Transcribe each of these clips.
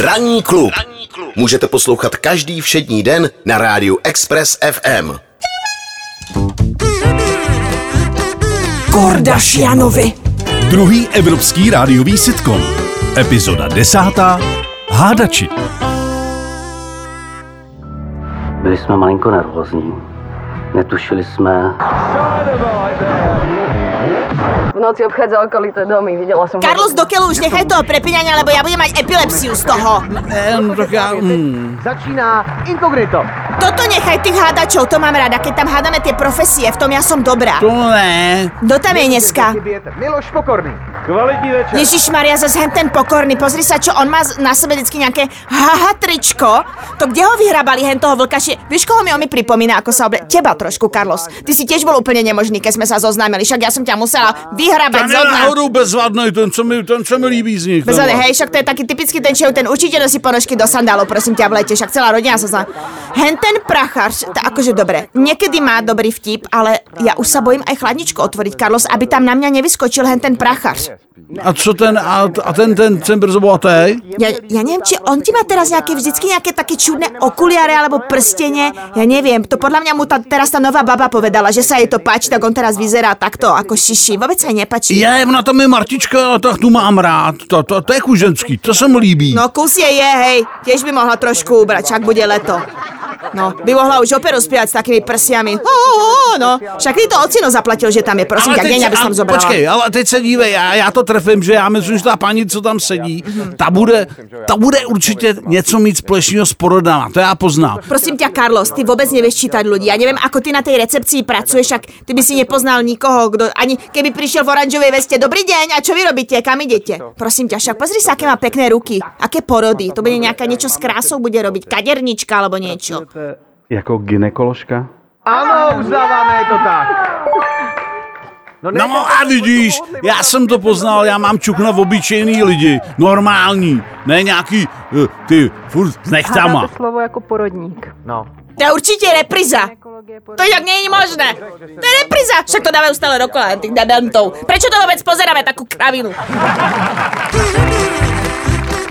Ranní klub. Můžete poslouchat každý všední den na rádiu Express FM. Kordašianovi. Druhý evropský rádiový sitcom. Epizoda desátá. Hádači. Byli jsme malinko nervózní. Netušili jsme, noci obchádzal okolité domy, videla som ho. Carlos, do keľu už nechaj toho prepínania, lebo ja budem mať epilepsiu z toho. Eh, no tak já... Mm. Začíná Inkognito. Toto nechaj tých hádačov, to mám rada, keď tam hádame tie profesie, v tom ja som dobrá. To ne. Kto tam je dneska? Miloš Pokorný. Kvalitní večer. Ježiš Maria, zase hen ten pokorný, pozri sa, čo on má z- na sebe vždycky nejaké haha tričko. To kde ho vyhrabali hen toho vlkaši? Vieš, koho mi on mi pripomína, ako sa oble... Teba trošku, Carlos. Ty si tiež bol úplne nemožný, keď sme sa zoznámili, však ja som ťa musela vyhrabať Ten zo je dna. náhodou bezvadný, ten, co mi, ten, co mi líbí z nich. Bezvadne, tenhle. hej, však to je taký typický ten človek, ten určite nosí ponožky do sandálov, prosím ťa v lete, však celá rodina sa zná. Hen ten prachář, to akože dobre, niekedy má dobrý vtip, ale ja už sa bojím aj chladničku otvoriť, Carlos, aby tam na mňa nevyskočil hen ten prachář. A co ten, a, a ten, ten, ten brzo bohatý? Ja, ja neviem, či on ti má teraz nejaké, vždycky nejaké také čudné okuliare alebo prstenie, ja neviem, to podľa mňa mu tá, teraz tá nová baba povedala, že sa jej to páči, tak on teraz vyzerá takto ako šiši, vôbec sa jej nepáči. Je, ona tam je Martička, tak tu mám rád. To, to, to je kuženský, to se mi líbí. No kus je je, hej, tiež by mohla trošku ubrať, čak bude leto. No, by mohla už operu spievať s takými prsiami. Ho, ho, ho, no, však ty to ocino zaplatil, že tam je, prosím ťa, kde aby som ale zobrala. Počkej, ale teď se dívej, já, já to trefím, že já myslím, že ta paní, co tam sedí, ta bude, ta bude určitě něco mít společného s porodama, to já poznám. Prosím ťa, Carlos, ty vôbec nevieš čítať ľudí. Ja neviem, ako ty na tej recepcii pracuješ, však ty by si nepoznal nikoho, kto ani keby prišiel v oranžovej veste. Dobrý deň, a čo vy robíte? Kam idete? Prosím ťa, však pozri sa, aké má pekné ruky. Aké porody. To bude nejaká niečo s krásou bude robiť. Kadernička alebo niečo. Jako ginekoložka? Ano, uznáváme, je to tak. No a vidíš, já jsem to poznal, já mám čuk na obyčejný lidi, normální, ne nějaký, eh, ty, furt s nechtama. slovo jako porodník. No. To je určite repriza. To nie je možné. To je repriza. Však to dávajú stále dokola tých dadantov. Prečo to vôbec pozeráme takú kravinu?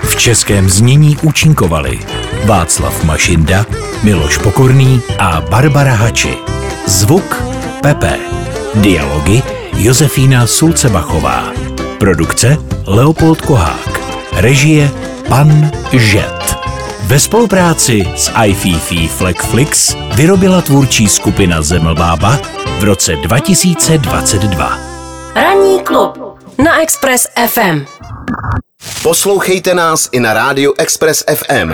V českém znění účinkovali Václav Mašinda, Miloš Pokorný a Barbara Hači. Zvuk Pepe. Dialogy Josefína Sulcebachová. Produkce Leopold Kohák. Režie Pan Žet. Ve spolupráci s iFiFi Flexflix vyrobila tvůrčí skupina Zemlbába v roce 2022. Ranní klub na Express FM. Poslouchejte nás i na rádiu Express FM.